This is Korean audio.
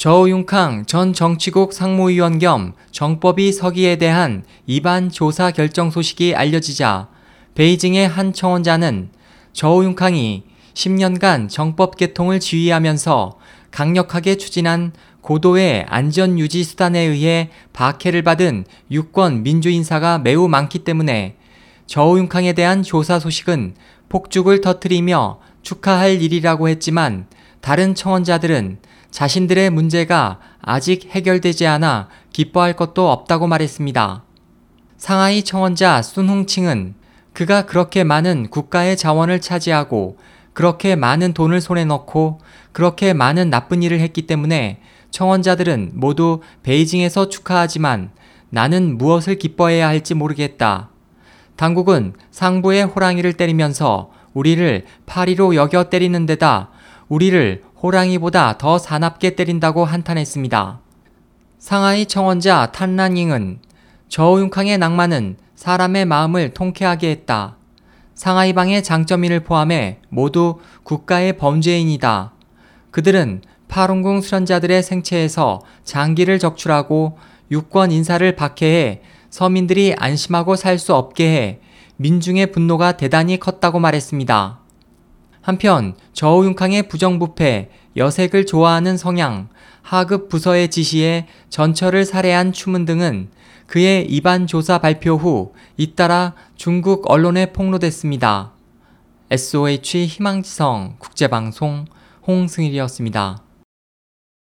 저우융캉 전 정치국 상무위원 겸 정법위 서기에 대한 입안 조사 결정 소식이 알려지자 베이징의 한 청원자는 저우융캉이 10년간 정법 개통을 지휘하면서 강력하게 추진한 고도의 안전 유지 수단에 의해 박해를 받은 유권 민주인사가 매우 많기 때문에 저우융캉에 대한 조사 소식은 폭죽을 터트리며 축하할 일이라고 했지만 다른 청원자들은 자신들의 문제가 아직 해결되지 않아 기뻐할 것도 없다고 말했습니다. 상하이 청원자 순홍칭은 그가 그렇게 많은 국가의 자원을 차지하고 그렇게 많은 돈을 손에 넣고 그렇게 많은 나쁜 일을 했기 때문에 청원자들은 모두 베이징에서 축하하지만 나는 무엇을 기뻐해야 할지 모르겠다. 당국은 상부의 호랑이를 때리면서 우리를 파리로 여겨 때리는 데다 우리를 호랑이보다 더 사납게 때린다고 한탄했습니다. 상하이 청원자 탄란잉은 저우융캉의 낭만은 사람의 마음을 통쾌하게 했다. 상하이방의 장점인을 포함해 모두 국가의 범죄인이다. 그들은 파룬궁 수련자들의 생체에서 장기를 적출하고 유권 인사를 박해해 서민들이 안심하고 살 수 없게 해 민중의 분노가 대단히 컸다고 말했습니다. 한편 저우융캉의 부정부패, 여색을 좋아하는 성향, 하급 부서의 지시에 전처를 살해한 추문 등은 그의 입안 조사 발표 후 잇따라 중국 언론에 폭로됐습니다. SOH 희망지성 국제방송 홍승일이었습니다.